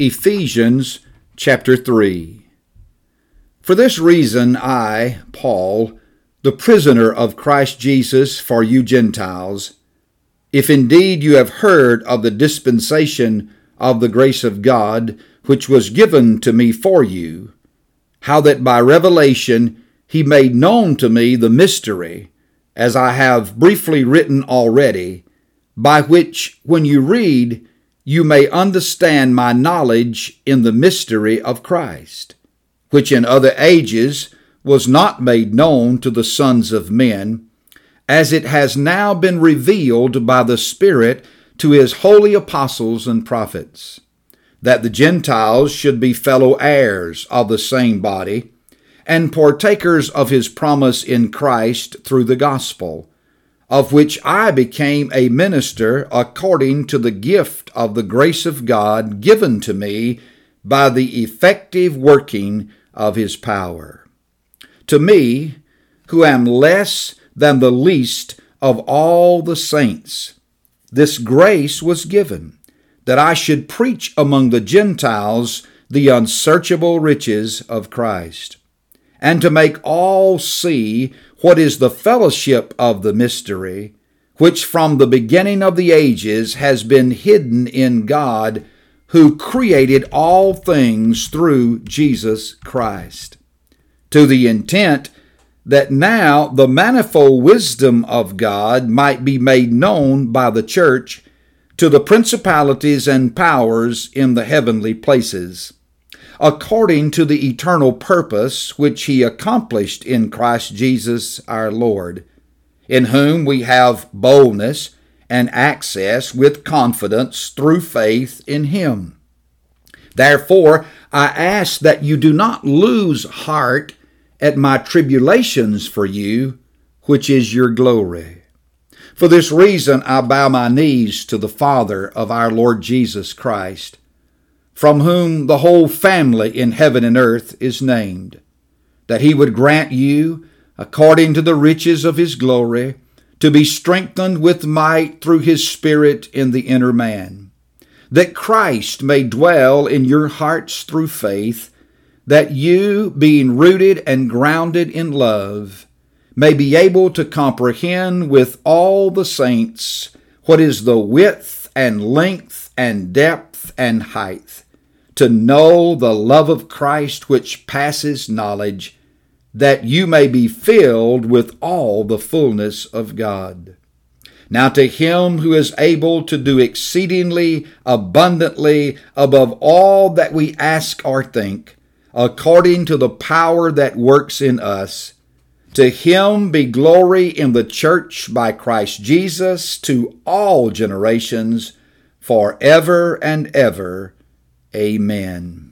Ephesians chapter 3. For this reason, I, Paul, the prisoner of Christ Jesus for you Gentiles, if indeed you have heard of the dispensation of the grace of God, which was given to me for you, how that by revelation he made known to me the mystery, as I have briefly written already, by which, when you read, you may understand my knowledge in the mystery of Christ, which in other ages was not made known to the sons of men, as it has now been revealed by the Spirit to his holy apostles and prophets, that the Gentiles should be fellow heirs of the same body, and partakers of his promise in Christ through the gospel of which I became a minister according to the gift of the grace of God given to me by the effective working of his power. To me, who am less than the least of all the saints, this grace was given, that I should preach among the Gentiles the unsearchable riches of Christ, and to make all see what is the fellowship of the mystery, which from the beginning of the ages has been hidden in God, who created all things through Jesus Christ, to the intent that now the manifold wisdom of God might be made known by the church to the principalities and powers in the heavenly places according to the eternal purpose which he accomplished in Christ Jesus our Lord, in whom we have boldness and access with confidence through faith in him. Therefore, I ask that you do not lose heart at my tribulations for you, which is your glory. For this reason I bow my knees to the Father of our Lord Jesus Christ from whom the whole family in heaven and earth is named, that he would grant you, according to the riches of his glory, to be strengthened with might through his Spirit in the inner man, that Christ may dwell in your hearts through faith, that you, being rooted and grounded in love, may be able to comprehend with all the saints what is the width and length and depth and height to know the love of Christ which passes knowledge, that you may be filled with all the fullness of God. Now to him who is able to do exceedingly abundantly above all that we ask or think, according to the power that works in us, to him be glory in the church by Christ Jesus to all generations, forever and ever. Amen.